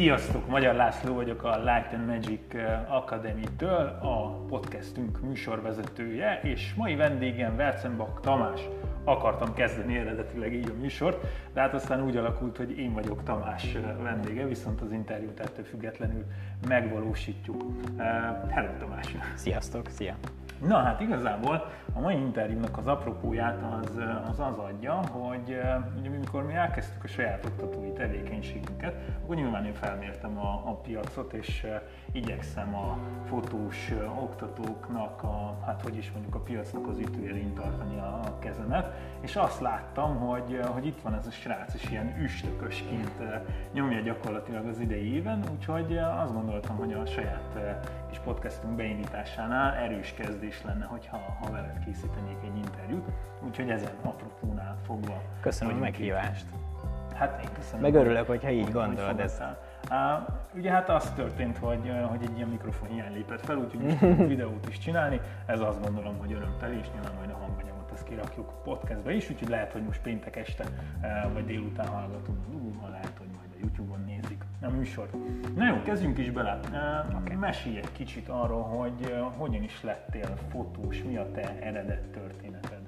Sziasztok! Magyar László vagyok a Light and Magic Academy-től, a podcastünk műsorvezetője, és mai vendégem Vercenbach Tamás. Akartam kezdeni eredetileg így a műsort, de hát aztán úgy alakult, hogy én vagyok Tamás vendége, viszont az interjút ettől függetlenül megvalósítjuk. Hello Tamás! Sziasztok! Szia! Na hát igazából a mai interjúnak az apropóját az az, az adja, hogy ugye amikor mi elkezdtük a saját oktatói tevékenységünket, akkor nyilván én felmértem a, a piacot, és igyekszem a fotós oktatóknak, a, hát hogy is mondjuk a piacnak az ütőjelén tartani a, a kezemet, és azt láttam, hogy, hogy itt van ez a srác, és ilyen üstökösként nyomja gyakorlatilag az idei éven, úgyhogy azt gondoltam, hogy a saját kis podcastunk beindításánál erős kezdés lenne, hogyha ha veled készítenék egy interjút, úgyhogy ezen apropónál fogva. Köszönöm a meghívást. Hát én köszönöm. Megörülök, hogyha így gondolod hogy ezt. Uh, ugye hát az történt, hogy, hogy egy ilyen mikrofon hiány lépett fel, úgyhogy videót is csinálni. Ez azt gondolom, hogy örömteli, és nyilván majd a hanganyagot ezt kirakjuk podcastbe is, úgyhogy lehet, hogy most péntek este uh, vagy délután hallgatunk, uh, lehet, hogy majd a Youtube-on nézik a műsort. Na jó, kezdjünk is bele. Uh, okay. Mesélj egy kicsit arról, hogy hogyan is lettél fotós, mi a te eredet történeted.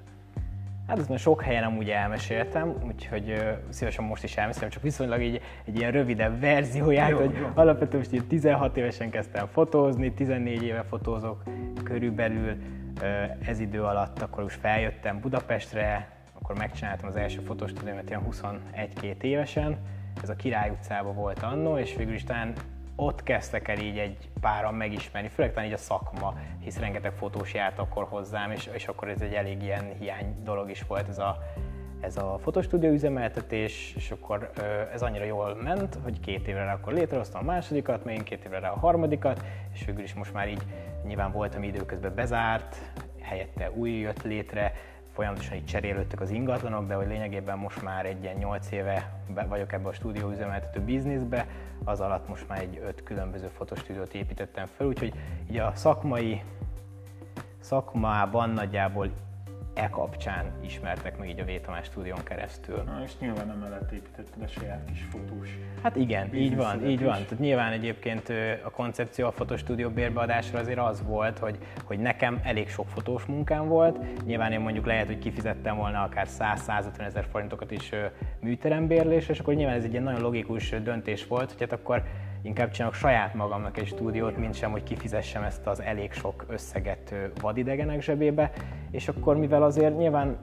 Hát ezt már sok helyen amúgy elmeséltem, úgyhogy uh, szívesen most is elmesélem, csak viszonylag így egy ilyen rövidebb verzióját, jó, hogy jó. alapvetően most így 16 évesen kezdtem fotózni, 14 éve fotózok körülbelül, uh, ez idő alatt akkor is feljöttem Budapestre, akkor megcsináltam az első fotostudiomat ilyen 21-2 évesen, ez a Király utcában volt annó, és végül is talán ott kezdtek el így egy páran megismerni, főleg talán így a szakma, hisz rengeteg fotós járt akkor hozzám, és, és akkor ez egy elég ilyen hiány dolog is volt ez a, ez a fotostúdió üzemeltetés, és akkor ez annyira jól ment, hogy két évre rá akkor létrehoztam a másodikat, még két évre rá a harmadikat, és végül is most már így nyilván voltam időközben bezárt, helyette új jött létre, folyamatosan így cserélődtek az ingatlanok, de hogy lényegében most már egy ilyen 8 éve vagyok ebbe a stúdió üzemeltető bizniszbe, az alatt most már egy öt különböző fotostúdiót építettem fel, úgyhogy így a szakmai szakmában nagyjából e kapcsán ismertek meg így a Vétamás stúdión keresztül. Na, és nyilván emellett építetted a saját kis fotós Hát igen, így van, így van. Tehát nyilván egyébként a koncepció a fotostúdió bérbeadásra azért az volt, hogy, hogy nekem elég sok fotós munkám volt. Nyilván én mondjuk lehet, hogy kifizettem volna akár 100-150 ezer forintokat is műterembérlésre, és akkor nyilván ez egy ilyen nagyon logikus döntés volt, hogy hát akkor inkább csinálok saját magamnak egy stúdiót, mint sem, hogy kifizessem ezt az elég sok összeget vadidegenek zsebébe, és akkor mivel azért nyilván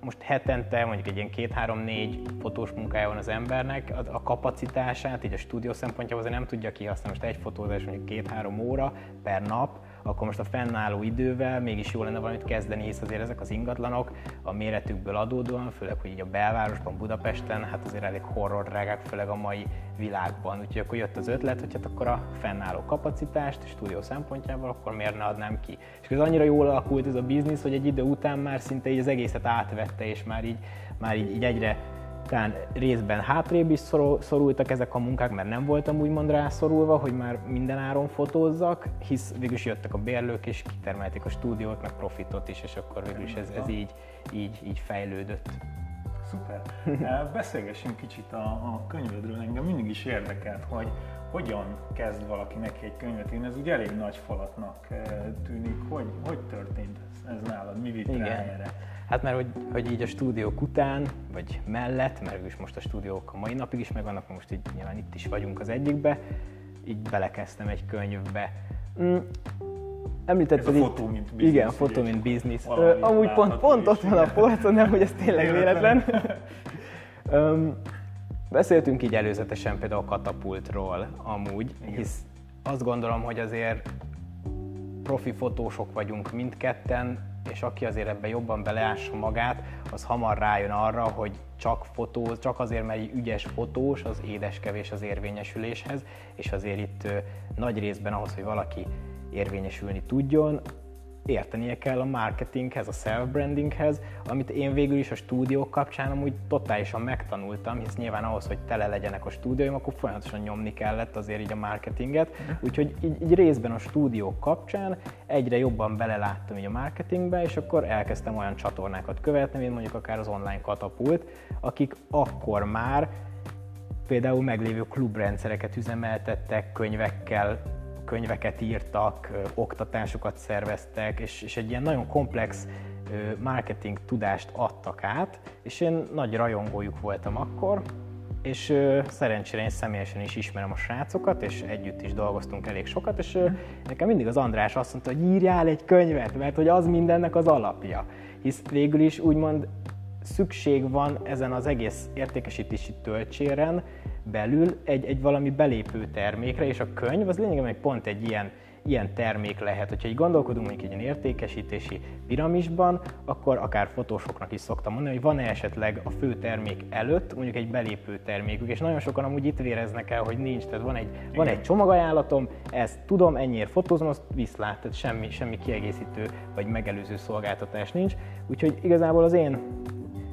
most hetente mondjuk egy ilyen két-három-négy fotós munkája van az embernek, a kapacitását, így a stúdió szempontjából azért nem tudja kihasználni. Most egy fotózás mondjuk két-három óra per nap, akkor most a fennálló idővel mégis jó lenne valamit kezdeni, hisz azért ezek az ingatlanok a méretükből adódóan, főleg, hogy így a belvárosban, Budapesten, hát azért elég horror drágák, főleg a mai világban. Úgyhogy akkor jött az ötlet, hogy hát akkor a fennálló kapacitást, stúdió szempontjából, akkor miért ne adnám ki. És ez annyira jól alakult ez a biznisz, hogy egy idő után már szinte így az egészet átvette, és már így, már így, így egyre talán részben hátrébb is szorultak ezek a munkák, mert nem voltam úgymond rászorulva, hogy már minden áron fotózzak, hisz végül is jöttek a bérlők, és kitermelték a stúdiót, meg profitot is, és akkor végül is ez, ez így, így, így fejlődött. Szuper. Beszélgessünk kicsit a, a könyvedről. Engem mindig is érdekelt, hogy hogyan kezd valaki neki egy könyvet írni. Ez ugye elég nagy falatnak eh, tűnik. Hogy, hogy történt ez, ez nálad? Mi vitt rá erre? Hát mert hogy, hogy így a stúdiók után, vagy mellett, mert is most a stúdiók a mai napig is megvannak, most így nyilván itt is vagyunk az egyikbe, így belekezdtem egy könyvbe. Mm, Említetted a fotó, mint business. Igen, fotó, mint biznisz. Amúgy pont, pont ott van a polcon, nem, hogy ez tényleg véletlen. um, beszéltünk így előzetesen például a katapultról amúgy, Igen. hisz azt gondolom, hogy azért profi fotósok vagyunk mindketten, és aki azért ebbe jobban beleássa magát, az hamar rájön arra, hogy csak fotó, csak azért, mert ügyes fotós, az édeskevés az érvényesüléshez, és azért itt nagy részben ahhoz, hogy valaki érvényesülni tudjon, értenie kell a marketinghez, a self-brandinghez, amit én végül is a stúdiók kapcsán amúgy totálisan megtanultam, hisz nyilván ahhoz, hogy tele legyenek a stúdióim, akkor folyamatosan nyomni kellett azért így a marketinget, úgyhogy így, így részben a stúdiók kapcsán egyre jobban beleláttam így a marketingbe, és akkor elkezdtem olyan csatornákat követni, mint mondjuk akár az online katapult, akik akkor már például meglévő klubrendszereket üzemeltettek, könyvekkel, könyveket írtak, oktatásokat szerveztek, és, és egy ilyen nagyon komplex marketing tudást adtak át, és én nagy rajongójuk voltam akkor, és szerencsére én személyesen is ismerem a srácokat, és együtt is dolgoztunk elég sokat, és nekem mindig az András azt mondta, hogy írjál egy könyvet, mert hogy az mindennek az alapja. Hisz végül is úgymond szükség van ezen az egész értékesítési töltséren belül egy, egy valami belépő termékre, és a könyv az lényegében pont egy ilyen ilyen termék lehet. Hogyha így gondolkodunk mondjuk egy ilyen értékesítési piramisban, akkor akár fotósoknak is szoktam mondani, hogy van-e esetleg a fő termék előtt mondjuk egy belépő termékük, és nagyon sokan amúgy itt véreznek el, hogy nincs. Tehát van egy, van egy csomagajánlatom, ezt tudom, ennyiért fotózom, azt viszlát, tehát semmi, semmi kiegészítő vagy megelőző szolgáltatás nincs. Úgyhogy igazából az én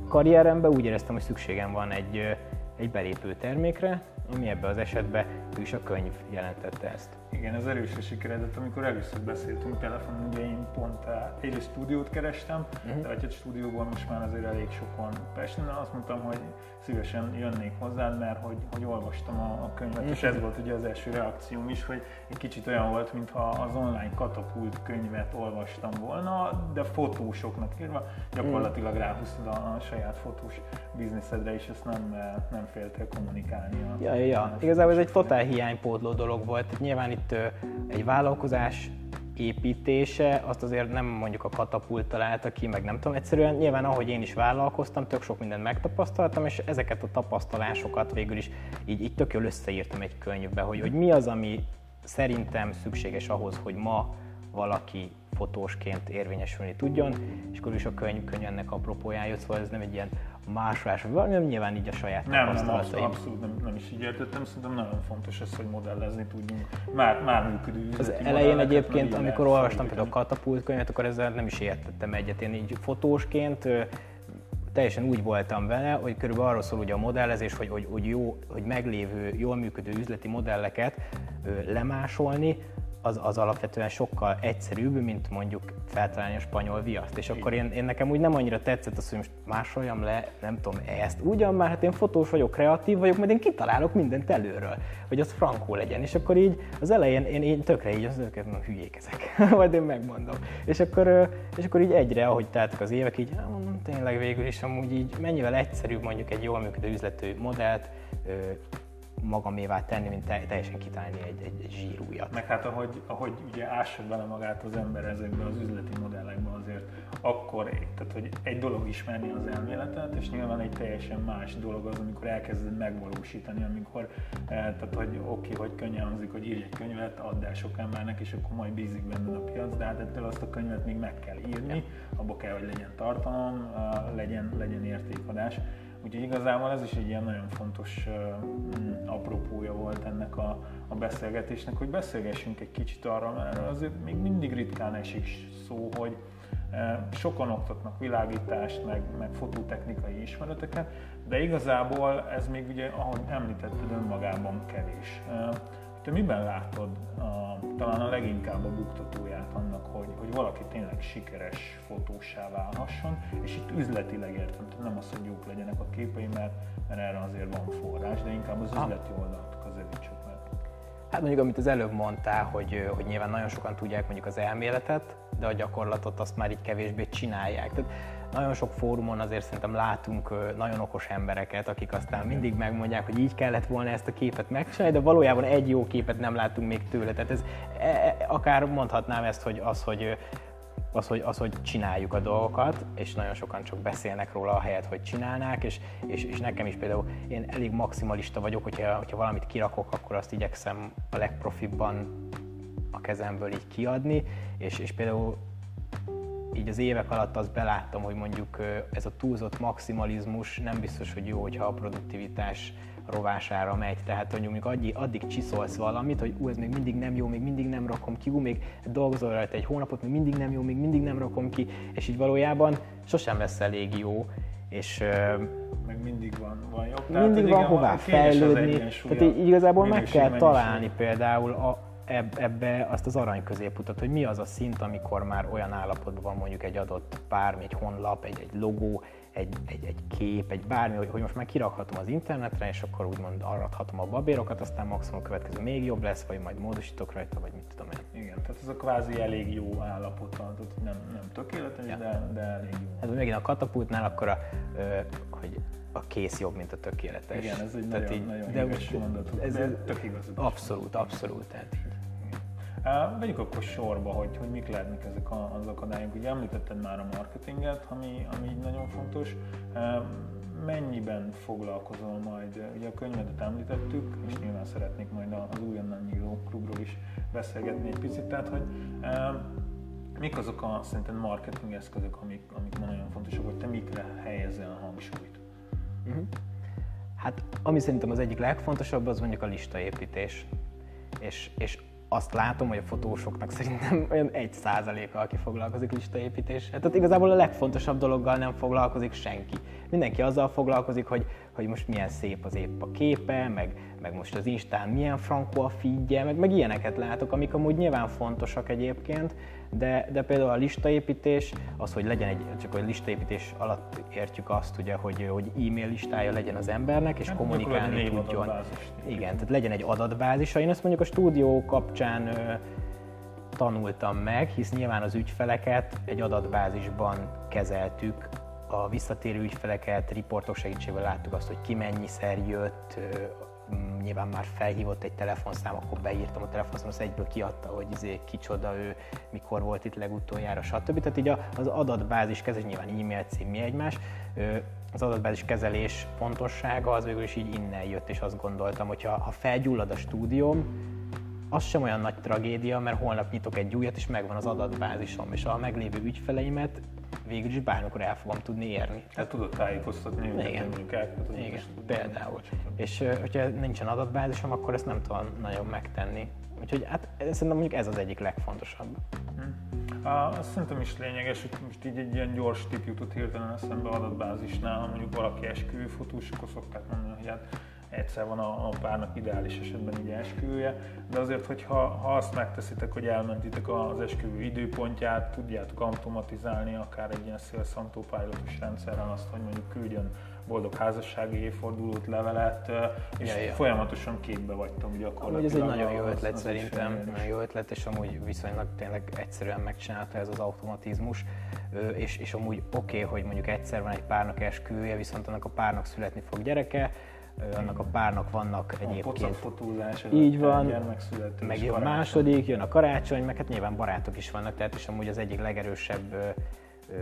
karrieremben úgy éreztem, hogy szükségem van egy, egy belépő termékre, ami ebben az esetben is a könyv jelentette ezt. Igen, ez erős a sikeredet. Amikor először beszéltünk telefonon, ugye én pont eh, egy stúdiót kerestem, uh-huh. de egy stúdióból most már azért elég sokan Pesten, azt mondtam, hogy szívesen jönnék hozzád, mert hogy, hogy olvastam a, a könyvet, uh-huh. és ez volt ugye az első reakcióm is, hogy egy kicsit olyan volt, mintha az online katapult könyvet olvastam volna, de fotósoknak írva, gyakorlatilag ráhúztad a, a saját fotós bizniszedre, és ezt nem, eh, nem féltél kommunikálni. A, ja, ja, ja. Igazából ez egy totál hiánypótló dolog volt. Nyilván itt egy vállalkozás építése, azt azért nem mondjuk a katapult találta ki, meg nem tudom, egyszerűen nyilván ahogy én is vállalkoztam, tök sok mindent megtapasztaltam, és ezeket a tapasztalásokat végül is így, így tök jól összeírtam egy könyvbe, hogy, hogy mi az, ami szerintem szükséges ahhoz, hogy ma valaki fotósként érvényesülni tudjon, és akkor is a könyv, könyv ennek apropóján jött, szóval ez nem egy ilyen valami, nem nyilván így a saját nem, nem, abszolút, abszolút nem, nem, is így értettem, szerintem nagyon fontos ez, hogy modellezni tudjunk. Már, már működő Az elején egyébként, amikor olvastam például a katapult könyvet, akkor ezzel nem is értettem egyet. Én így fotósként teljesen úgy voltam vele, hogy körülbelül arról szól ugye a modellezés, hogy, hogy, hogy, jó, hogy meglévő, jól működő üzleti modelleket lemásolni, az, az alapvetően sokkal egyszerűbb, mint mondjuk feltalálni a spanyol viaszt. És akkor én, én nekem úgy nem annyira tetszett az, hogy most másoljam le, nem tudom, ezt. Ugyan már, hát én fotós vagyok, kreatív vagyok, majd én kitalálok mindent előről, hogy az frankó legyen. És akkor így az elején én, én tökre így, az őket hülyék ezek, majd én megmondom. És akkor, és akkor így egyre, ahogy teltek az évek, így mondom, tényleg végül is amúgy így mennyivel egyszerűbb mondjuk egy jól működő üzletű modellt magamévá tenni, mint teljesen kitalálni egy, egy, egy zsírújat. Meg hát ahogy, ahogy ugye ássa bele magát az ember ezekben az üzleti modellekben azért, akkor, tehát hogy egy dolog ismerni az elméletet, és nyilván egy teljesen más dolog az, amikor elkezded megvalósítani, amikor, eh, tehát hogy oké, okay, hogy könnyen hangzik, hogy írj egy könyvet, add el sok embernek, és akkor majd bízik benned a piac, de hát ettől azt a könyvet még meg kell írni, abba kell, hogy legyen tartalom, eh, legyen, legyen értékadás. Úgyhogy igazából ez is egy ilyen nagyon fontos uh, apropója volt ennek a, a beszélgetésnek, hogy beszélgessünk egy kicsit arra, mert azért még mindig ritkán esik szó, hogy sokan oktatnak világítást, meg, meg fototechnikai ismereteket, de igazából ez még ugye, ahogy említetted, önmagában kevés. Uh, te miben látod a, talán a leginkább a buktatóját annak, hogy, hogy valaki tényleg sikeres fotósá válhasson, és itt üzletileg értem, tehát nem az, hogy jók legyenek a képei, mert, mert erre azért van forrás, de inkább az üzleti oldalt közelítsük meg. Hát mondjuk, amit az előbb mondtál, hogy, hogy nyilván nagyon sokan tudják mondjuk az elméletet, de a gyakorlatot azt már így kevésbé csinálják. Tehát nagyon sok fórumon azért szerintem látunk nagyon okos embereket, akik aztán mindig megmondják, hogy így kellett volna ezt a képet megcsinálni, de valójában egy jó képet nem látunk még tőle. Tehát ez e, e, akár mondhatnám ezt, hogy az, hogy az hogy, az, hogy csináljuk a dolgokat, és nagyon sokan csak beszélnek róla a helyet, hogy csinálnák, és, és, és nekem is például én elég maximalista vagyok, hogyha, hogyha valamit kirakok, akkor azt igyekszem a legprofibban a kezemből így kiadni, és, és például így az évek alatt azt beláttam, hogy mondjuk ez a túlzott maximalizmus nem biztos, hogy jó, hogyha a produktivitás rovására megy. Tehát mondjuk addig, addig csiszolsz valamit, hogy ú, ez még mindig nem jó, még mindig nem rakom ki, ú, még dolgozol rajta egy hónapot, még mindig nem jó, még mindig nem rakom ki, és így valójában sosem lesz elég jó, és meg mindig van, van jobb. Mindig Tehát, van igen, hová fejlődni. Tehát így igazából meg kell találni például a, ebbe azt az arany középutat, hogy mi az a szint, amikor már olyan állapotban van mondjuk egy adott pár, egy honlap, egy, egy logó, egy, egy, egy kép, egy bármi, hogy, hogy most már kirakhatom az internetre, és akkor úgymond arradhatom a babérokat, aztán maximum a következő még jobb lesz, vagy majd módosítok rajta, vagy mit tudom én. Igen, tehát ez a kvázi elég jó állapot, tehát nem, nem tökéletes, ja. de, de elég jó. Ez megint a katapultnál akkor, a, ö, hogy a kész jobb, mint a tökéletes. Igen, ez egy tehát nagyon, így, nagyon de most, mondat, ez, de tök igaz. Abszolút, abszolút. Tehát így. Vegyük akkor sorba, hogy, hogy mik lehetnek ezek az akadályok. Ugye említetted már a marketinget, ami, ami nagyon fontos. Mennyiben foglalkozol majd? Ugye a könyvedet említettük, és nyilván szeretnék majd az újonnan nyíló klubról is beszélgetni egy picit. Tehát, hogy mik azok a szerintem marketing eszközök, amik, amik ma nagyon fontosak, hogy te mikre helyezel a hangsúlyt? Uh-huh. Hát ami szerintem az egyik legfontosabb, az mondjuk a listaépítés. És, és azt látom, hogy a fotósoknak szerintem olyan egy százaléka, aki foglalkozik listaépítéssel. Tehát igazából a legfontosabb dologgal nem foglalkozik senki. Mindenki azzal foglalkozik, hogy, hogy most milyen szép az épp a képe, meg, meg most az Instán milyen frankó a feedje, meg, meg ilyeneket látok, amik amúgy nyilván fontosak egyébként, de, de például a listaépítés, az, hogy legyen egy, csak hogy listaépítés alatt értjük azt, ugye, hogy, hogy e-mail listája legyen az embernek, és hát, kommunikálni tudjon. Igen, tehát legyen egy adatbázisa. Én ezt mondjuk a stúdió kapcsán ö, tanultam meg, hisz nyilván az ügyfeleket egy adatbázisban kezeltük, a visszatérő ügyfeleket, riportok segítségével láttuk azt, hogy ki mennyiszer jött, nyilván már felhívott egy telefonszám, akkor beírtam a telefonszám, az egyből kiadta, hogy izé, kicsoda ő, mikor volt itt legutoljára, stb. Tehát így az adatbázis kezelés, nyilván e-mail cím, mi egymás, az adatbázis kezelés pontossága az végül is így innen jött, és azt gondoltam, hogy ha, ha felgyullad a stúdióm, az sem olyan nagy tragédia, mert holnap nyitok egy újat, és megvan az adatbázisom, és a meglévő ügyfeleimet végül is bármikor el fogom tudni érni. Tehát tudod tájékoztatni Igen. munkákat. Igen, például. És hogyha nincsen adatbázisom, akkor ezt nem tudom nagyon megtenni. Úgyhogy hát szerintem mondjuk ez az egyik legfontosabb. Hmm. A, szerintem is lényeges, hogy most így egy ilyen gyors tip jutott hirtelen eszembe adatbázisnál, ha mondjuk valaki esküvőfotós, akkor szokták mondani, hogy hát egyszer van a, a párnak ideális esetben így esküvője, de azért, hogyha ha azt megteszitek, hogy elmentitek az esküvő időpontját, tudjátok automatizálni akár egy ilyen Sales Autopilotos rendszerrel azt, hogy mondjuk küldjön boldog házassági évfordulót, levelet, és ja, ja. folyamatosan képbe vagytok gyakorlatilag. Amúgy ez egy nagyon jó ötlet az szerintem, nagyon jó ötlet, és amúgy viszonylag tényleg egyszerűen megcsinálta ez az automatizmus, és, és amúgy oké, okay, hogy mondjuk egyszer van egy párnak esküvője, viszont annak a párnak születni fog gyereke, annak a párnak vannak egyébként. fotózás, így van, meg jön a második, jön a karácsony, meg hát nyilván barátok is vannak, tehát és amúgy az egyik legerősebb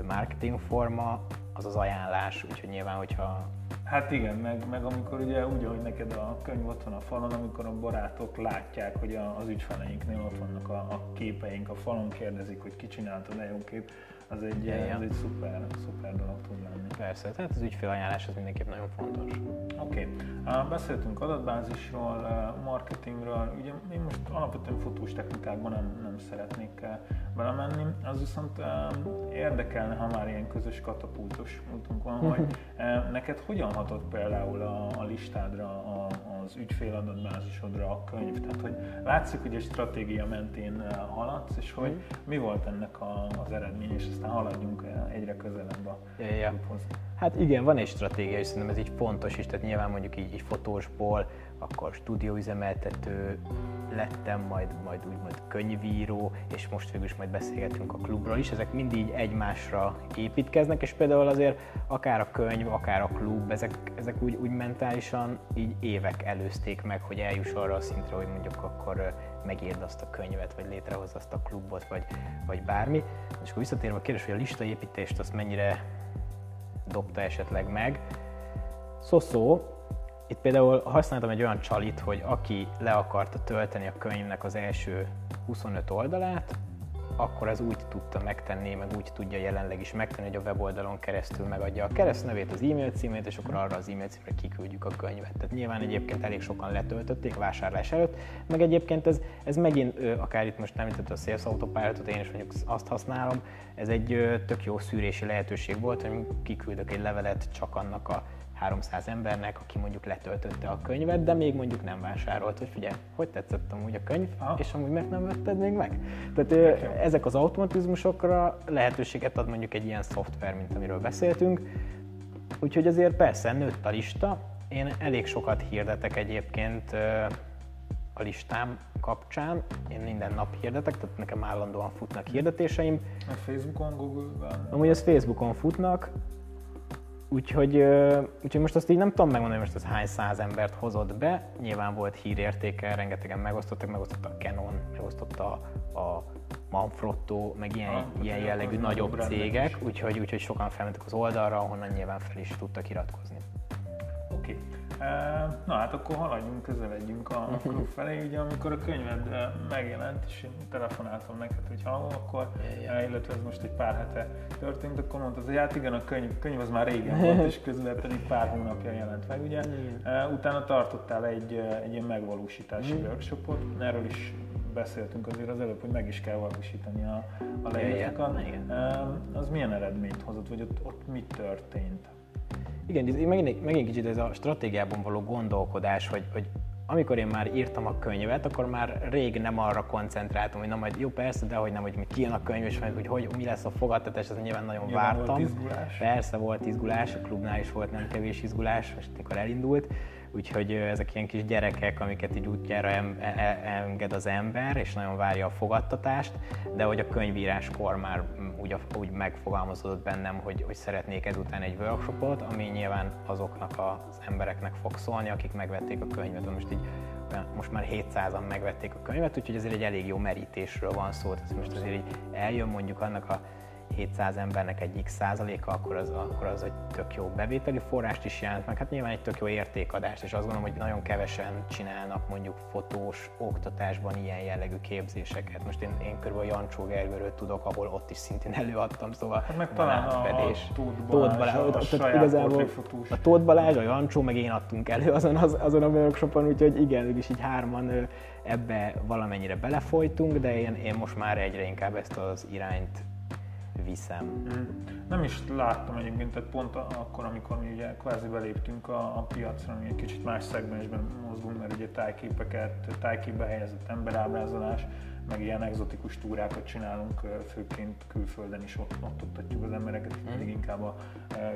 marketing forma az az ajánlás, úgyhogy nyilván, hogyha... Hát igen, meg, meg amikor ugye úgy, hogy neked a könyv ott van a falon, amikor a barátok látják, hogy az ügyfeleinknél ott vannak a, a képeink a falon, kérdezik, hogy ki csinálta, de jó kép, az egy, ja, az egy szuper, szuper dolog tud lenni. Persze, tehát az ügyfélajánlás az mindenképp nagyon fontos. Oké, okay. beszéltünk adatbázisról, marketingről, ugye én most alapvetően fotós technikákban nem, nem szeretnék uh, belemenni, az viszont érdekelne, ha már ilyen közös katapultos útunk van, hogy neked hogyan hatott például a, a listádra, a, az ügyféladatbázisodra a könyv, tehát hogy látszik, hogy egy stratégia mentén haladsz, és hogy mi volt ennek a, az eredmény, és aztán haladjunk egyre közelebb a ja, ja. Hát igen, van egy stratégia, és szerintem ez így fontos is, tehát nyilván mondjuk így, így fotósból, akkor stúdióüzemeltető lettem, majd, majd úgymond könyvíró, és most végül is majd beszélgetünk a klubról is. Ezek mind így egymásra építkeznek, és például azért akár a könyv, akár a klub, ezek, ezek úgy, úgy mentálisan így évek előzték meg, hogy eljuss arra a szintre, hogy mondjuk akkor megírd azt a könyvet, vagy létrehoz azt a klubot, vagy, vagy bármi. És akkor visszatérve a kérdés, hogy a listaépítést azt mennyire dobta esetleg meg. Szoszó, itt például használtam egy olyan csalit, hogy aki le akarta tölteni a könyvnek az első 25 oldalát, akkor ez úgy tudta megtenni, meg úgy tudja jelenleg is megtenni, hogy a weboldalon keresztül megadja a keresztnevét, az e-mail címét, és akkor arra az e-mail címre kiküldjük a könyvet. Tehát nyilván egyébként elég sokan letöltötték vásárlás előtt, meg egyébként ez, ez megint, akár itt most nem a Sales Autopilotot, én is mondjuk azt használom, ez egy tök jó szűrési lehetőség volt, hogy kiküldök egy levelet csak annak a 300 embernek, aki mondjuk letöltötte a könyvet, de még mondjuk nem vásárolt, hogy figyelj, hogy tetszett amúgy a könyv, ah. és amúgy meg nem vetted még meg. Tehát okay. ezek az automatizmusokra lehetőséget ad mondjuk egy ilyen szoftver, mint amiről beszéltünk, úgyhogy azért persze nőtt a lista. Én elég sokat hirdetek egyébként a listám kapcsán. Én minden nap hirdetek, tehát nekem állandóan futnak hirdetéseim. A Facebookon, Google-ben? Amúgy az Facebookon futnak, Úgyhogy, úgyhogy most azt így nem tudom megmondani, hogy most ez hány száz embert hozott be. Nyilván volt hírértéke, rengetegen megosztottak, megosztotta a Canon, megosztotta a Manfrotto, meg ilyen, ah, ilyen jellegű nagyobb cégek, úgyhogy, úgyhogy sokan felmentek az oldalra, ahonnan nyilván fel is tudtak iratkozni. Na hát akkor haladjunk, közeledjünk a, a klub felé. Ugye amikor a könyved megjelent, és én telefonáltam neked, hogy hallom, akkor, yeah. illetve ez most egy pár hete történt, akkor mondtad, hogy hát igen, a könyv, könyv az már régen volt, és közben pedig pár hónapja jelent meg, ugye. Yeah. Utána tartottál egy, egy ilyen megvalósítási mm. workshopot, erről is beszéltünk azért az előbb, hogy meg is kell valósítani a, a leírásokat. Az milyen eredményt hozott, vagy ott, ott mi történt? Igen, megint, megint kicsit ez a stratégiában való gondolkodás, hogy, hogy amikor én már írtam a könyvet, akkor már rég nem arra koncentráltam, hogy na majd jó persze, de hogy nem, hogy mi kijön a könyv, és hogy, hogy mi lesz a fogadtatás, ez nyilván nagyon nyilván vártam. Volt izgulás. Persze volt izgulás, a klubnál is volt nem kevés izgulás, most amikor elindult úgyhogy ezek ilyen kis gyerekek, amiket így útjára e, e, enged az ember, és nagyon várja a fogadtatást, de hogy a könyvíráskor már úgy, úgy megfogalmazódott bennem, hogy, hogy szeretnék ezután egy workshopot, ami nyilván azoknak az embereknek fog szólni, akik megvették a könyvet. Most így most már 700-an megvették a könyvet, úgyhogy ezért egy elég jó merítésről van szó. Tehát most azért így eljön mondjuk annak a 700 embernek egy x százaléka, akkor az, akkor az egy tök jó bevételi forrást is jelent, meg. Hát nyilván egy tök jó értékadást, és azt gondolom, hogy nagyon kevesen csinálnak mondjuk fotós oktatásban ilyen jellegű képzéseket. Most én, én körülbelül Jancsó Gergőről tudok, ahol ott is szintén előadtam, szóval hát meg talán a, a Tóth Balázs, a, a, a, igazából a Tóth Balázs, a Jancsó, meg én adtunk elő azon, az, azon a workshopon, úgyhogy igen, is így hárman ebbe valamennyire belefolytunk, de én, én most már egyre inkább ezt az irányt viszem. Mm. Nem is láttam egyébként, tehát pont akkor, amikor mi ugye kvázi beléptünk a, a piacra, mi egy kicsit más szegmensben mozgunk, mert ugye tájképeket, tájképbe helyezett emberábrázolás, meg ilyen exotikus túrákat csinálunk, főként külföldön is ott, ott oktatjuk az embereket, mm. mindig inkább a,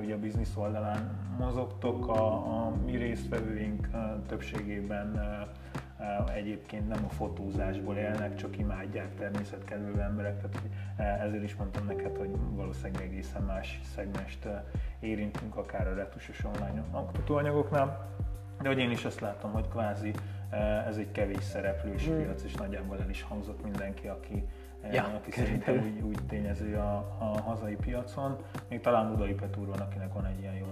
ugye a biznisz oldalán mozogtok, a, a mi résztvevőink többségében egyébként nem a fotózásból élnek, csak imádják természetkedvő emberek, tehát ezért is mondtam neked, hogy valószínűleg egészen más szegmest érintünk, akár a retusos online alkotóanyagoknál, de hogy én is azt látom, hogy kvázi ez egy kevés szereplős mm. piac, és nagyjából el is hangzott mindenki, aki, ja, aki szerintem úgy, úgy tényező a, a hazai piacon. Még talán Budai Petúr van, akinek van egy ilyen jó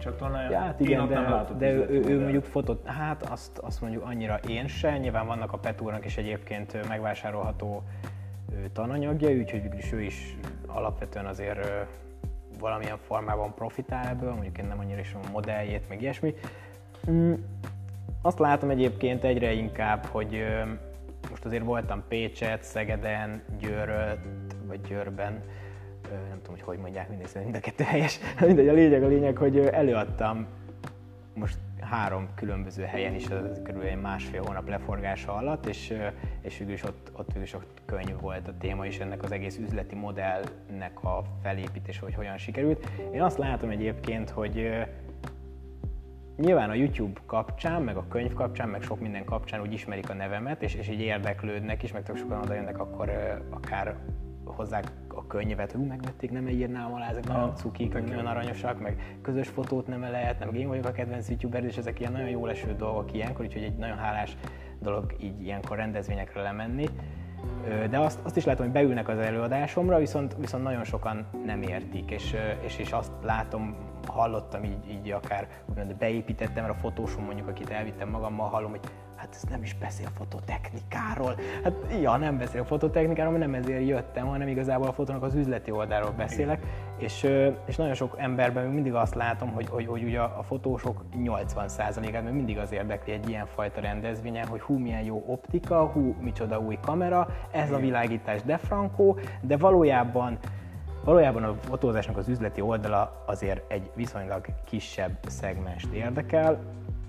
csatornája. Ja, hát igen, de, nem de ő, ő, ő, mondjuk fotót, hát azt, azt mondjuk annyira én se, nyilván vannak a Petúrnak is egyébként megvásárolható tananyagja, úgyhogy is ő is alapvetően azért valamilyen formában profitál ebből, mondjuk én nem annyira is a modelljét, meg ilyesmi. Mm, azt látom egyébként egyre inkább, hogy most azért voltam Pécset, Szegeden, Győröt, vagy Győrben, nem tudom, hogy hogy mondják, mindegy, mind a kettő helyes. Mindegy, a lényeg a lényeg, hogy előadtam most három különböző helyen is, az körülbelül másfél hónap leforgása alatt, és, és végül is ott, ott végül is ott könyv volt a téma, és ennek az egész üzleti modellnek a felépítése, hogy hogyan sikerült. Én azt látom egyébként, hogy nyilván a YouTube kapcsán, meg a könyv kapcsán, meg sok minden kapcsán úgy ismerik a nevemet, és, és így érdeklődnek is, meg tök sokan oda jönnek, akkor akár hozzák könyvet, hogy megvették, nem írnám alá, ezek nagyon cukik, meg nagyon aranyosak, meg közös fotót nem lehet, meg én vagyok a kedvenc youtuber, és ezek ilyen nagyon jó leső dolgok ilyenkor, úgyhogy egy nagyon hálás dolog így ilyenkor rendezvényekre lemenni. De azt, azt is látom, hogy beülnek az előadásomra, viszont, viszont nagyon sokan nem értik, és, és, és azt látom hallottam így, így akár úgymond beépítettem, mert a fotósom mondjuk, akit elvittem magammal, hallom, hogy hát ez nem is beszél fototechnikáról. Hát ja, nem beszél fototechnikáról, mert nem ezért jöttem, hanem igazából a fotónak az üzleti oldalról beszélek. És, és nagyon sok emberben még mindig azt látom, hogy, hogy, hogy ugye a fotósok 80%-át még mindig az érdekli egy ilyen fajta rendezvényen, hogy hú, milyen jó optika, hú, micsoda új kamera, ez a világítás de frankó, de valójában Valójában a fotózásnak az üzleti oldala azért egy viszonylag kisebb szegmest érdekel.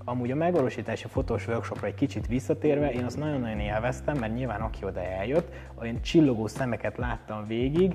Amúgy a megvalósítási fotós workshopra egy kicsit visszatérve, én azt nagyon-nagyon élveztem, mert nyilván aki oda eljött, olyan csillogó szemeket láttam végig,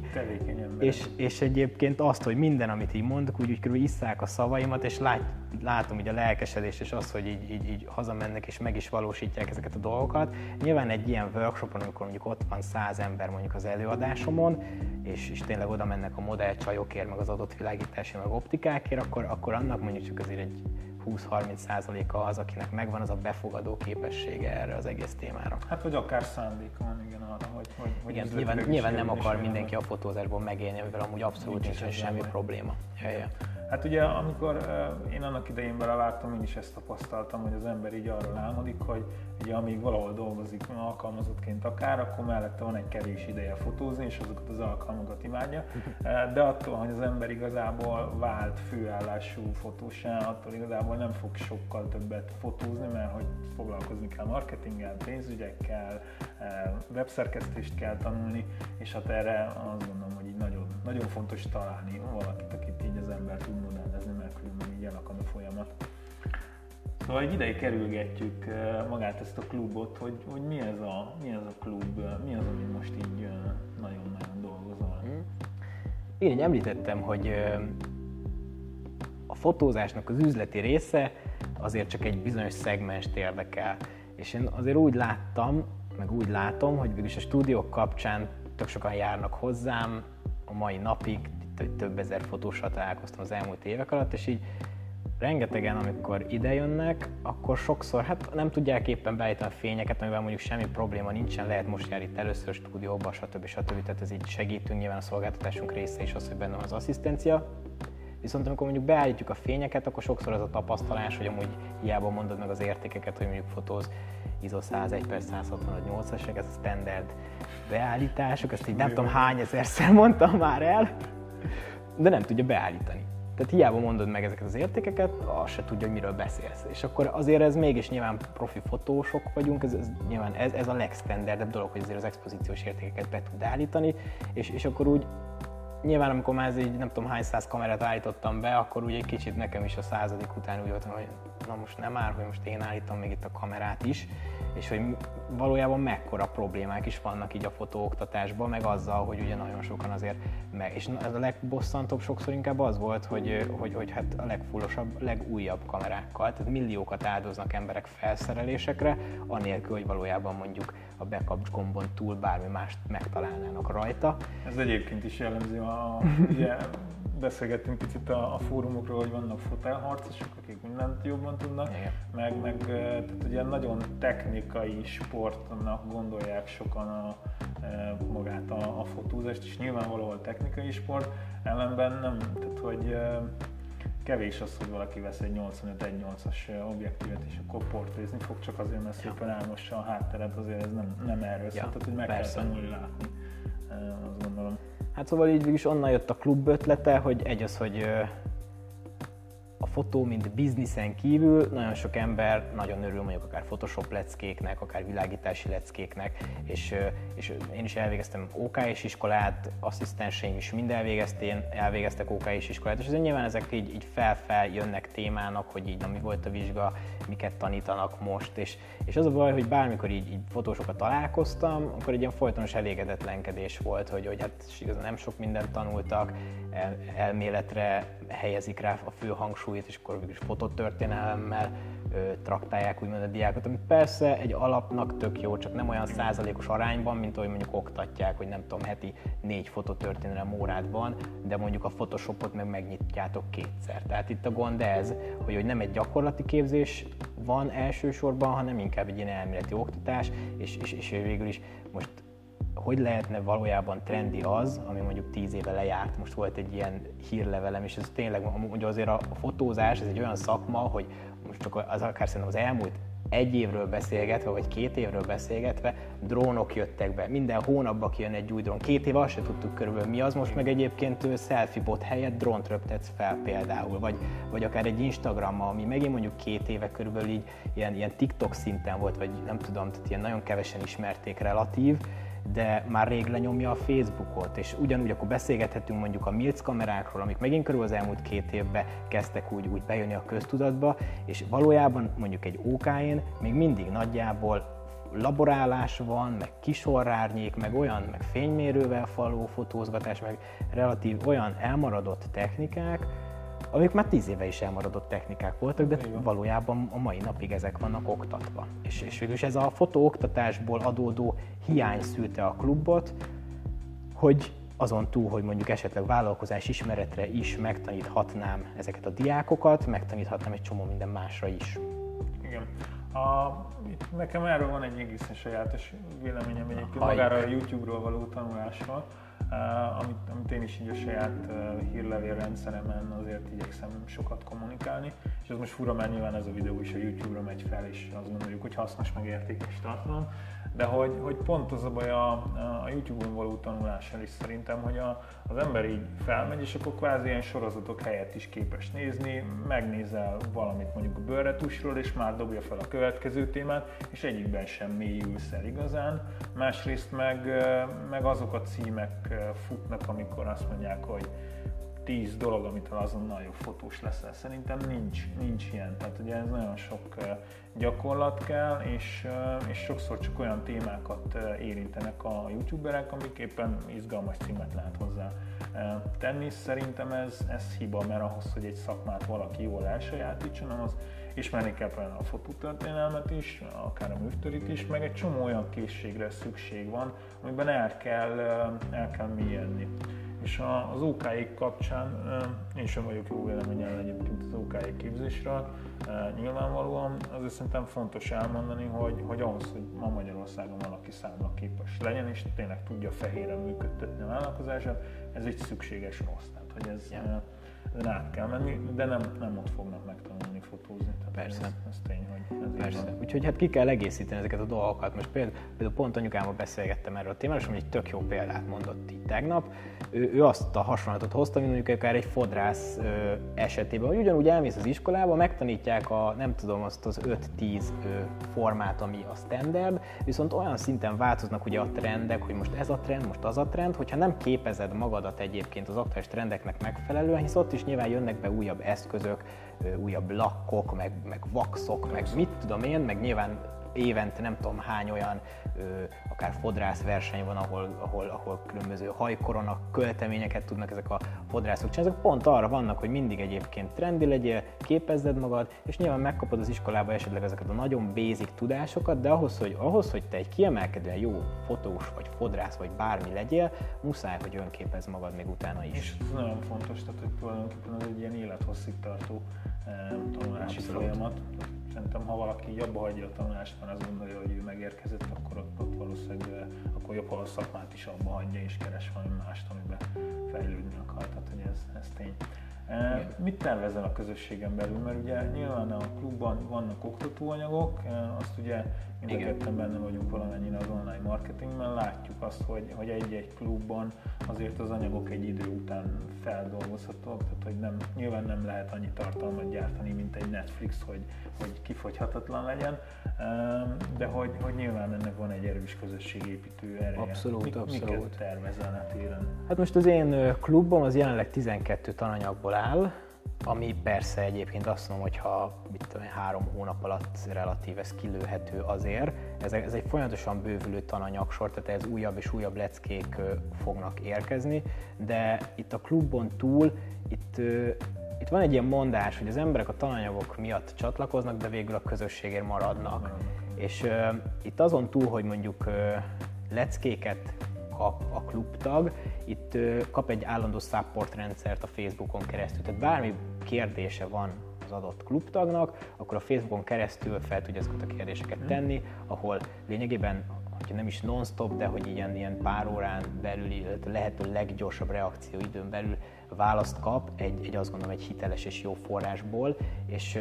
és, és egyébként azt, hogy minden, amit így mondok, úgy, úgy kb. isszák a szavaimat, és lát, látom így a lelkesedést, és azt, hogy így, így, így hazamennek, és meg is valósítják ezeket a dolgokat. Nyilván egy ilyen workshopon, amikor mondjuk ott van száz ember mondjuk az előadásomon, és, és tényleg oda mennek a modellcsajokért, meg az adott világítási, meg optikákért, akkor, akkor annak mondjuk csak azért egy 20-30%-a az, akinek megvan az a befogadó képessége erre az egész témára. Hát, vagy akár szándéka van, igen, arra, hogy, hogy, hogy igen, nyilván, nyilván nem akar mindenki a fotózásból megélni, mivel amúgy abszolút nincs nincsen semmi probléma. Ja, ja. Hát ugye, amikor én annak idején belevágtam, én is ezt tapasztaltam, hogy az ember így arról álmodik, hogy ugye amíg valahol dolgozik alkalmazottként akár, akkor mellette van egy kevés ideje fotózni, és azokat az alkalmakat imádja. De attól, hogy az ember igazából vált főállású fotósá, attól igazából nem fog sokkal többet fotózni, mert hogy foglalkozni kell marketinggel, pénzügyekkel, webszerkesztést kell tanulni, és hát erre azt gondolom, hogy így nagyon, nagyon fontos találni valakit, az ember tud modellezni, mert különben így elakad a folyamat. Szóval egy ideig kerülgetjük magát ezt a klubot, hogy, hogy mi, ez a, mi ez a klub, mi az, ami most így nagyon-nagyon dolgozol. Hmm. Én említettem, hogy a fotózásnak az üzleti része azért csak egy bizonyos szegmest érdekel. És én azért úgy láttam, meg úgy látom, hogy végülis a stúdiók kapcsán tök sokan járnak hozzám, a mai napig több ezer fotósra találkoztam az elmúlt évek alatt, és így rengetegen, amikor ide jönnek, akkor sokszor hát nem tudják éppen beállítani a fényeket, amivel mondjuk semmi probléma nincsen, lehet most jár itt először stúdióba, stb. stb. Tehát ez így segítünk, nyilván a szolgáltatásunk része is az, hogy benne az asszisztencia. Viszont amikor mondjuk beállítjuk a fényeket, akkor sokszor az a tapasztalás, hogy amúgy hiába mondod meg az értékeket, hogy mondjuk fotóz ISO 101 per 165 8 ez a standard beállítások, ezt így nem tudom hány ezerszer mondtam már el, de nem tudja beállítani. Tehát hiába mondod meg ezeket az értékeket, azt se tudja, hogy miről beszélsz. És akkor azért ez mégis nyilván profi fotósok vagyunk, ez, ez nyilván ez, ez a legstandardebb dolog, hogy azért az expozíciós értékeket be tud állítani, és, és akkor úgy nyilván amikor már ez így nem tudom hány száz kamerát állítottam be, akkor úgy egy kicsit nekem is a századik után úgy voltam, hogy na most nem már, hogy most én állítom még itt a kamerát is, és hogy valójában mekkora problémák is vannak így a fotóoktatásban, meg azzal, hogy ugye nagyon sokan azért meg, és ez a legbosszantóbb sokszor inkább az volt, hogy, hogy, hogy hát a legfullosabb, legújabb kamerákkal, tehát milliókat áldoznak emberek felszerelésekre, anélkül, hogy valójában mondjuk a backup gombon túl bármi mást megtalálnának rajta. Ez egyébként is jellemző a, ugye, beszélgettünk picit a, a fórumokról, hogy vannak fotelharcosok, akik mindent jobban tudnak, Igen. meg, meg tehát ugye nagyon technikai sportnak gondolják sokan a, magát a, a fotózást, és nyilvánvalóan technikai sport, ellenben nem, tehát hogy kevés az, hogy valaki vesz egy 85-1.8-as objektívet, és akkor portrézni fog, csak azért, mert szépen elmossa a hátteret, azért ez nem, nem erről szól, ja, tehát hogy meg persze. kell tanulni látni, azt gondolom. Hát szóval így is onnan jött a klub ötlete, hogy egy az, hogy a fotó, mint bizniszen kívül nagyon sok ember nagyon örül mondjuk akár Photoshop leckéknek, akár világítási leckéknek, és, és én is elvégeztem OK és iskolát, asszisztenseim is mind elvégeztén, elvégeztek OK és iskolát, és azért nyilván ezek így, így fel-fel jönnek témának, hogy így na mi volt a vizsga, miket tanítanak most, és, és az a baj, hogy bármikor így, így fotósokat találkoztam, akkor egy ilyen folytonos elégedetlenkedés volt, hogy, hogy hát igazán nem sok mindent tanultak, el, elméletre helyezik rá a fő hangsúlyt, és akkor is fototörténelemmel ö, traktálják úgymond a diákot, ami persze egy alapnak tök jó, csak nem olyan százalékos arányban, mint ahogy mondjuk oktatják, hogy nem tudom, heti négy fototörténelem órát van, de mondjuk a Photoshopot meg megnyitjátok kétszer. Tehát itt a gond ez, hogy, hogy nem egy gyakorlati képzés van elsősorban, hanem inkább egy ilyen elméleti oktatás, és, és, és végül is most hogy lehetne valójában trendi az, ami mondjuk tíz éve lejárt, most volt egy ilyen hírlevelem, és ez tényleg, hogy azért a fotózás, ez egy olyan szakma, hogy most csak az akár szerintem az elmúlt egy évről beszélgetve, vagy két évről beszélgetve, drónok jöttek be. Minden hónapban kijön egy új drón. Két év azt se tudtuk körülbelül mi az, most meg egyébként selfie bot helyett drónt röptetsz fel például, vagy, vagy akár egy Instagram, ami megint mondjuk két éve körülbelül így ilyen, ilyen TikTok szinten volt, vagy nem tudom, tehát ilyen nagyon kevesen ismerték relatív, de már rég lenyomja a Facebookot, és ugyanúgy akkor beszélgethetünk mondjuk a Milc kamerákról, amik megint körül az elmúlt két évben kezdtek úgy, úgy bejönni a köztudatba, és valójában mondjuk egy OK-n még mindig nagyjából laborálás van, meg kisorrárnyék, meg olyan, meg fénymérővel való fotózgatás, meg relatív olyan elmaradott technikák, amik már tíz éve is elmaradott technikák voltak, de Igen. valójában a mai napig ezek vannak oktatva. És, és végülis ez a fotóoktatásból adódó hiány szülte a klubot, hogy azon túl, hogy mondjuk esetleg vállalkozás ismeretre is megtaníthatnám ezeket a diákokat, megtaníthatnám egy csomó minden másra is. Igen. A, nekem erről van egy egészen sajátos véleményem egyébként magára a YouTube-ról való tanulásról, uh, amit, amit én is így a saját uh, hírlevél rendszeremen azért igyekszem sokat kommunikálni, és az most fura, mert nyilván ez a videó is a YouTube-ra megy fel, és azt gondoljuk, hogy hasznos meg értékes tartalom, de hogy, hogy pont az a baj a, a YouTube-on való tanulással is szerintem, hogy a, az ember így felmegy, és akkor kvázi ilyen sorozatok helyett is képes nézni, megnézel valamit mondjuk a bőrretusról, és már dobja fel a következő témát, és egyikben sem mélyülsz el igazán. Másrészt meg, meg azok a címek futnak, amikor azt mondják, hogy 10 dolog, amitől azonnal jobb fotós leszel. Szerintem nincs, nincs ilyen. Tehát ugye ez nagyon sok gyakorlat kell, és, és sokszor csak olyan témákat érintenek a youtuberek, amik éppen izgalmas címet lehet hozzá tenni. Szerintem ez, ez hiba, mert ahhoz, hogy egy szakmát valaki jól elsajátítson, ahhoz ismerni kell például a fotótörténelmet is, akár a műftörit is, meg egy csomó olyan készségre szükség van, amiben el kell, el kell mélyedni. És az OK kapcsán én sem vagyok jó véleményen egyébként az OK képzésről, nyilvánvalóan azért szerintem fontos elmondani, hogy, hogy ahhoz, hogy ma Magyarországon valaki számla képes legyen, és tényleg tudja fehéren működtetni a vállalkozását, ez egy szükséges rossz. Tehát, hogy ez, yeah ezen át kell menni, de nem, nem ott fognak megtanulni fotózni. Tehát Persze. Ez, ez tény, hogy ez Persze. Van. Úgyhogy hát ki kell egészíteni ezeket a dolgokat. Most például, például pont anyukámmal beszélgettem erről a témáról, és egy tök jó példát mondott itt tegnap. Ő, ő azt a hasonlatot hozta, mint mondjuk akár egy fodrász ö, esetében, hogy ugyanúgy elmész az iskolába, megtanítják a, nem tudom, azt az 5-10 formát, ami a standard, viszont olyan szinten változnak ugye a trendek, hogy most ez a trend, most az a trend, hogyha nem képezed magadat egyébként az aktuális trendeknek megfelelően, hisz ott is nyilván jönnek be újabb eszközök, újabb lakkok, meg, meg vaxok, meg mit tudom én, meg nyilván évente nem tudom hány olyan ö, akár fodrász verseny van, ahol, ahol, ahol különböző hajkorona költeményeket tudnak ezek a fodrászok csinálni. Ezek pont arra vannak, hogy mindig egyébként trendi legyél, képezzed magad, és nyilván megkapod az iskolába esetleg ezeket a nagyon basic tudásokat, de ahhoz, hogy, ahhoz, hogy te egy kiemelkedően jó fotós vagy fodrász vagy bármi legyél, muszáj, hogy önképez magad még utána is. És ez nagyon fontos, tehát hogy tulajdonképpen ez egy ilyen élethosszig tartó tanulási Abszolút. folyamat Szerintem, ha valaki abba hagyja a tanulást, mert azt gondolja, hogy ő megérkezett, akkor ott, ott valószínűleg akkor jobb, ha a szakmát is abba hagyja és keres valami mást, amiben fejlődni akar. Tehát, hogy ez, ez tény. Igen. Mit tervezel a közösségen belül? Mert ugye nyilván a klubban vannak oktatóanyagok, azt ugye mind a ketten benne vagyunk valamennyire az online marketingben, látjuk azt, hogy, hogy egy-egy klubban azért az anyagok egy idő után feldolgozhatók, tehát hogy nem, nyilván nem lehet annyi tartalmat gyártani, mint egy Netflix, hogy, hogy kifogyhatatlan legyen, de hogy, hogy nyilván ennek van egy erős közösségépítő ereje. Abszolút, Mik, abszolút. Miket tervezel a téren? Hát most az én klubom az jelenleg 12 tananyagból áll, ami persze egyébként azt mondom, hogy ha mit tudom, három hónap alatt relatív ez kilőhető azért. Ez, ez egy folyamatosan bővülő tananyagsor, tehát ez újabb és újabb leckék fognak érkezni, de itt a klubon túl, itt, itt van egy ilyen mondás, hogy az emberek a tananyagok miatt csatlakoznak, de végül a közösségért maradnak. És uh, itt azon túl, hogy mondjuk uh, leckéket kap a klubtag, itt kap egy állandó support rendszert a Facebookon keresztül. Tehát bármi kérdése van az adott klubtagnak, akkor a Facebookon keresztül fel tudja ezeket a kérdéseket mhm. tenni, ahol lényegében hogyha nem is non-stop, de hogy ilyen, ilyen pár órán belül, lehető leggyorsabb reakcióidőn belül választ kap egy, egy azt gondolom egy hiteles és jó forrásból, és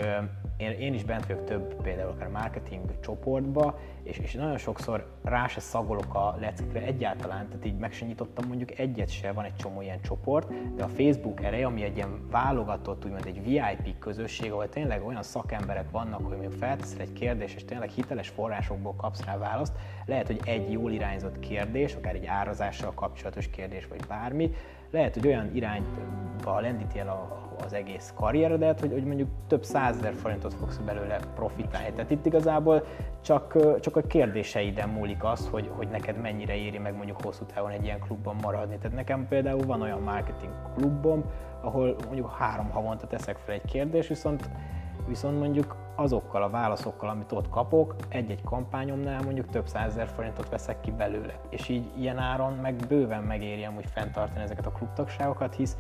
én, én is bent vagyok több például akár marketing csoportba, és, és nagyon sokszor rá se szagolok a leckre egyáltalán, tehát így meg se nyitottam mondjuk egyet se, van egy csomó ilyen csoport, de a Facebook ereje, ami egy ilyen válogatott, úgymond egy VIP közösség, ahol tényleg olyan szakemberek vannak, hogy mondjuk felteszel egy kérdést, és tényleg hiteles forrásokból kapsz rá választ, lehet, hogy egy jól irányzott kérdés, akár egy árazással kapcsolatos kérdés, vagy bármi, lehet, hogy olyan irányba lendíti el a, az egész karrieredet, hogy, hogy mondjuk több százezer forintot fogsz belőle profitálni. Tehát itt igazából csak, csak a kérdéseiden múlik az, hogy, hogy neked mennyire éri meg mondjuk hosszú távon egy ilyen klubban maradni. Tehát nekem például van olyan marketing klubom, ahol mondjuk három havonta teszek fel egy kérdést, viszont viszont mondjuk azokkal a válaszokkal, amit ott kapok, egy-egy kampányomnál mondjuk több százezer forintot veszek ki belőle. És így ilyen áron meg bőven megéri amúgy fenntartani ezeket a klubtagságokat, hisz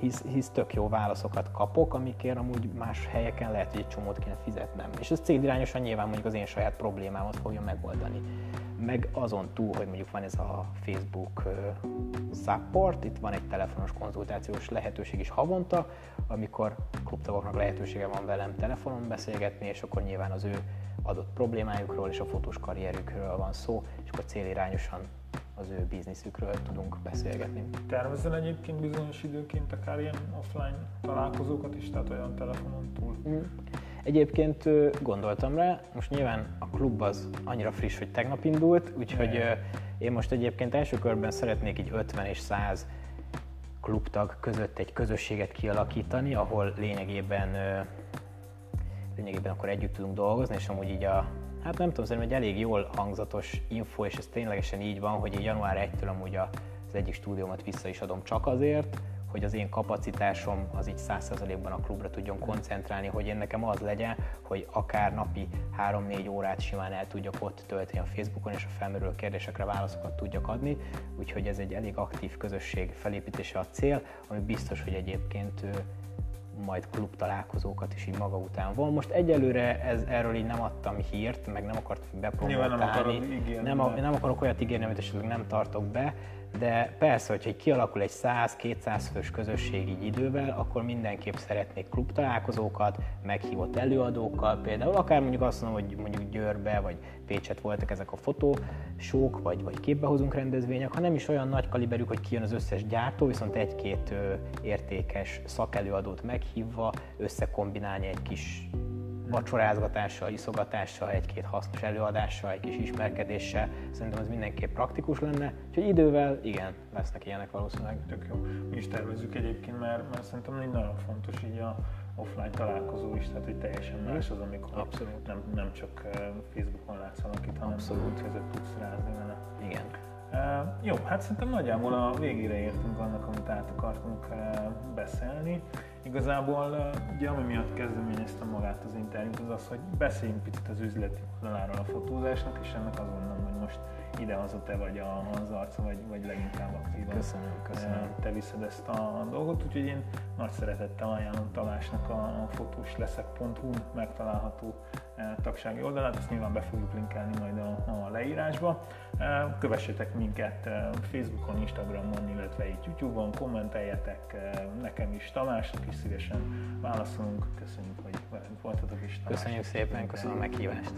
hisz, hisz tök jó válaszokat kapok, amikért amúgy más helyeken lehet, hogy egy csomót kéne fizetnem. És ez célirányosan nyilván mondjuk az én saját problémámat fogja megoldani. Meg azon túl, hogy mondjuk van ez a Facebook support, itt van egy telefonos konzultációs lehetőség is havonta, amikor klubtagoknak lehetősége van velem telefonon beszélgetni, és akkor nyilván az ő adott problémájukról és a fotós karrierükről van szó, és akkor célirányosan az ő bizniszükről tudunk beszélgetni. Tervezel egyébként bizonyos időként akár ilyen offline találkozókat is, tehát olyan telefonon túl? Mm. Egyébként gondoltam rá, most nyilván a klub az annyira friss, hogy tegnap indult, úgyhogy yeah. én most egyébként első körben szeretnék így 50 és 100 klubtag között egy közösséget kialakítani, ahol lényegében lényegében akkor együtt tudunk dolgozni, és amúgy így a Hát nem tudom, szerintem egy elég jól hangzatos info, és ez ténylegesen így van, hogy január 1-től amúgy az egyik stúdiómat vissza is adom csak azért, hogy az én kapacitásom az így 100%-ban a klubra tudjon koncentrálni, hogy én nekem az legyen, hogy akár napi 3-4 órát simán el tudjak ott tölteni a Facebookon, és a felmerülő kérdésekre válaszokat tudjak adni. Úgyhogy ez egy elég aktív közösség felépítése a cél, ami biztos, hogy egyébként majd klub találkozókat is így maga után van. Most egyelőre ez, erről így nem adtam hírt, meg nem akartam bepromotálni. Nem, nem, a, nem akarok olyat ígérni, amit esetleg nem tartok be, de persze, hogyha kialakul egy 100-200 fős közösség így idővel, akkor mindenképp szeretnék klub találkozókat, meghívott előadókkal, például akár mondjuk azt mondom, hogy mondjuk Győrbe vagy Pécset voltak ezek a fotósók, vagy, vagy képbehozunk rendezvények, ha nem is olyan nagy kaliberű, hogy kijön az összes gyártó, viszont egy-két értékes szakelőadót meghívva összekombinálni egy kis vacsorázgatással, iszogatással, egy-két hasznos előadással, egy kis ismerkedéssel, szerintem ez mindenképp praktikus lenne, úgyhogy idővel igen, lesznek ilyenek valószínűleg. Tök jó. Mi is tervezzük egyébként, mert, mert szerintem nagyon fontos így a offline találkozó is, tehát hogy teljesen más az, amikor Abszolút. Nem, nem csak eh, Facebookon látsz valakit, hanem Abszolút. kezet tudsz rázni vele. Igen. Uh, jó, hát szerintem nagyjából a végére értünk annak, amit át akartunk uh, beszélni. Igazából ugye ami miatt kezdeményeztem magát az interjút, az az, hogy beszéljünk picit az üzleti oldaláról a fotózásnak, és ennek azt gondolom, hogy most ide az te vagy a, az arca, vagy, vagy leginkább aktívan. Köszönöm, köszönöm. Te viszed ezt a dolgot, úgyhogy én nagy szeretettel ajánlom Talásnak a, a fotósleszek.hu megtalálható tagsági oldalát, ezt nyilván be fogjuk linkelni majd a, a leírásba. Kövessetek minket Facebookon, Instagramon, illetve itt YouTube-on, kommenteljetek nekem is, Tamásnak is szívesen válaszolunk. Köszönjük, hogy velünk voltatok is. Köszönjük szépen, köszönöm a meghívást.